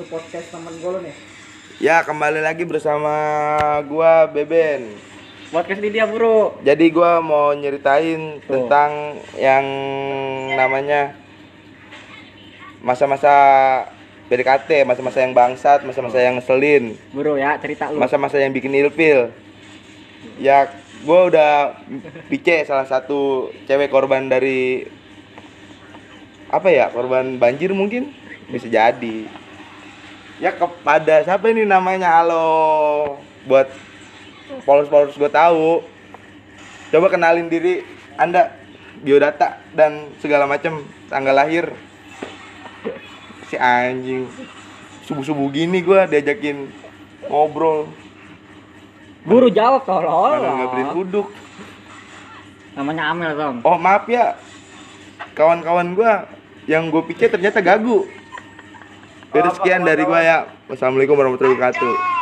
ke podcast temen gue lo nih. Ya kembali lagi bersama gua Beben. Podcast ini dia bro. Jadi gua mau nyeritain Tuh. tentang yang namanya masa-masa PDKT, masa-masa yang bangsat, masa-masa yang ngeselin, Bro ya cerita lu. masa-masa yang bikin ilfil. Ya gua udah pice salah satu cewek korban dari apa ya korban banjir mungkin bisa jadi ya kepada siapa ini namanya? Halo. Buat polos-polos gue tahu. Coba kenalin diri anda biodata dan segala macam tanggal lahir. Si anjing. Subuh-subuh gini gue diajakin ngobrol. Buru jawab tolong. mana nggak beli duduk. Namanya Amel Tom. oh maaf ya. Kawan-kawan gue yang gue pikir ternyata gagu Udah sekian dari gue ya. Wassalamualaikum warahmatullahi wabarakatuh